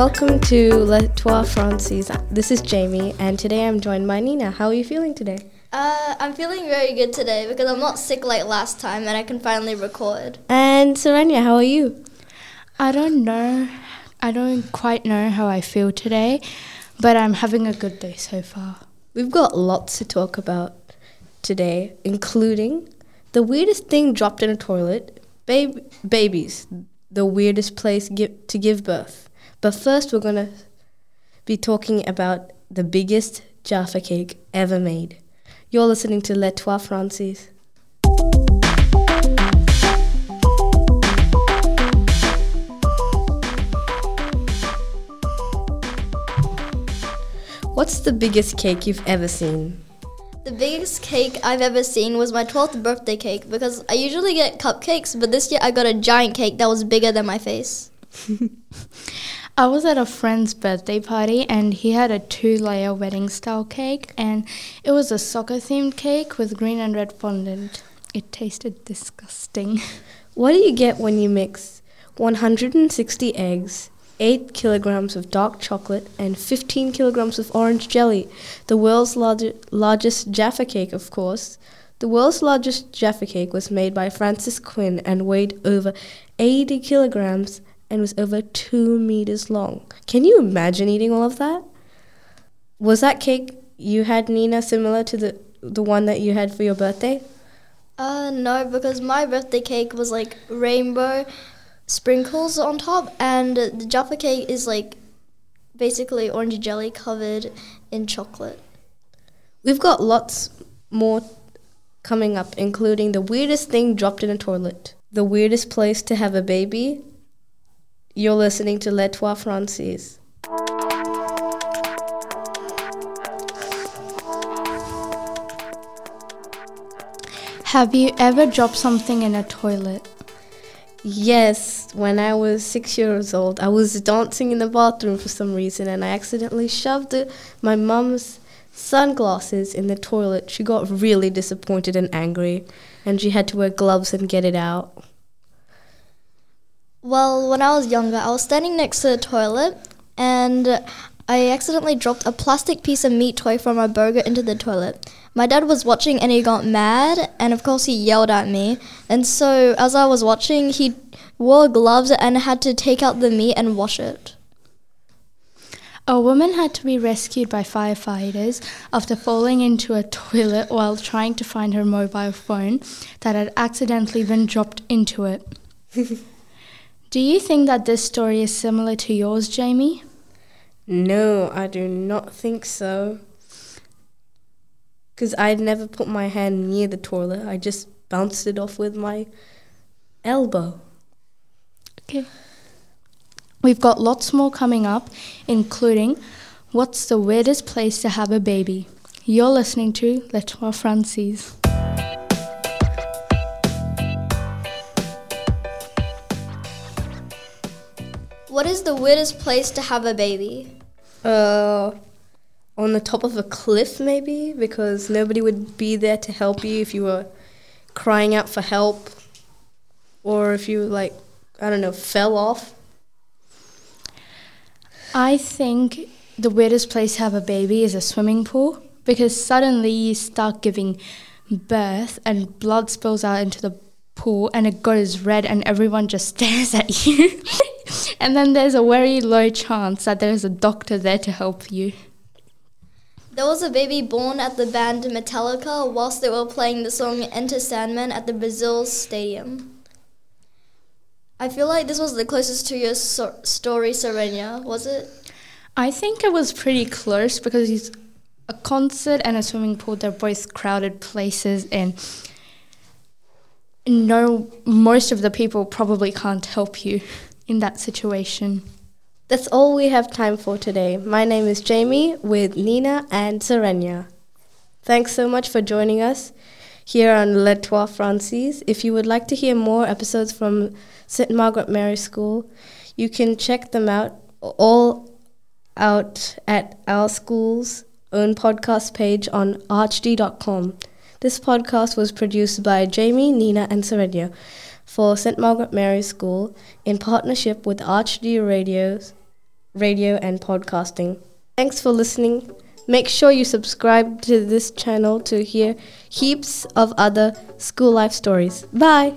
Welcome to Le Trois Francis. This is Jamie, and today I'm joined by Nina. How are you feeling today? Uh, I'm feeling very good today because I'm not sick like last time and I can finally record. And Serenia, how are you? I don't know. I don't quite know how I feel today, but I'm having a good day so far. We've got lots to talk about today, including the weirdest thing dropped in a toilet, bab- babies, the weirdest place gi- to give birth. But first, we're going to be talking about the biggest Jaffa cake ever made. You're listening to Les Trois Francis. What's the biggest cake you've ever seen? The biggest cake I've ever seen was my 12th birthday cake because I usually get cupcakes, but this year I got a giant cake that was bigger than my face. I was at a friend's birthday party and he had a two layer wedding style cake and it was a soccer themed cake with green and red fondant. It tasted disgusting. What do you get when you mix 160 eggs, 8 kilograms of dark chocolate, and 15 kilograms of orange jelly? The world's large, largest Jaffa cake, of course. The world's largest Jaffa cake was made by Francis Quinn and weighed over 80 kilograms and was over 2 meters long. Can you imagine eating all of that? Was that cake you had, Nina, similar to the, the one that you had for your birthday? Uh, no, because my birthday cake was like rainbow sprinkles on top, and the Jaffa cake is like basically orange jelly covered in chocolate. We've got lots more coming up, including the weirdest thing dropped in a toilet, the weirdest place to have a baby. You're listening to Les Trois Francis. Have you ever dropped something in a toilet? Yes, when I was six years old, I was dancing in the bathroom for some reason and I accidentally shoved the, my mum's sunglasses in the toilet. She got really disappointed and angry, and she had to wear gloves and get it out. Well, when I was younger, I was standing next to the toilet and I accidentally dropped a plastic piece of meat toy from a burger into the toilet. My dad was watching and he got mad, and of course, he yelled at me. And so, as I was watching, he wore gloves and had to take out the meat and wash it. A woman had to be rescued by firefighters after falling into a toilet while trying to find her mobile phone that had accidentally been dropped into it. Do you think that this story is similar to yours, Jamie? No, I do not think so. Because I'd never put my hand near the toilet, I just bounced it off with my elbow. Okay. We've got lots more coming up, including what's the weirdest place to have a baby? You're listening to Les Trois Francis. What is the weirdest place to have a baby? Uh, on the top of a cliff, maybe, because nobody would be there to help you if you were crying out for help, or if you like, I don't know, fell off. I think the weirdest place to have a baby is a swimming pool because suddenly you start giving birth and blood spills out into the pool and it goes red and everyone just stares at you. And then there's a very low chance that there's a doctor there to help you. There was a baby born at the band Metallica whilst they were playing the song Enter Sandman at the Brazil Stadium. I feel like this was the closest to your so- story, Serenia, was it? I think it was pretty close because it's a concert and a swimming pool. They're both crowded places, and no, most of the people probably can't help you in that situation. That's all we have time for today. My name is Jamie with Nina and Serenia. Thanks so much for joining us here on Les Trois Francis. If you would like to hear more episodes from St. Margaret Mary School, you can check them out all out at our school's own podcast page on archd.com. This podcast was produced by Jamie, Nina, and Serenia for St. Margaret Mary School in partnership with ArchD Radio's radio, and podcasting. Thanks for listening. Make sure you subscribe to this channel to hear heaps of other school life stories. Bye!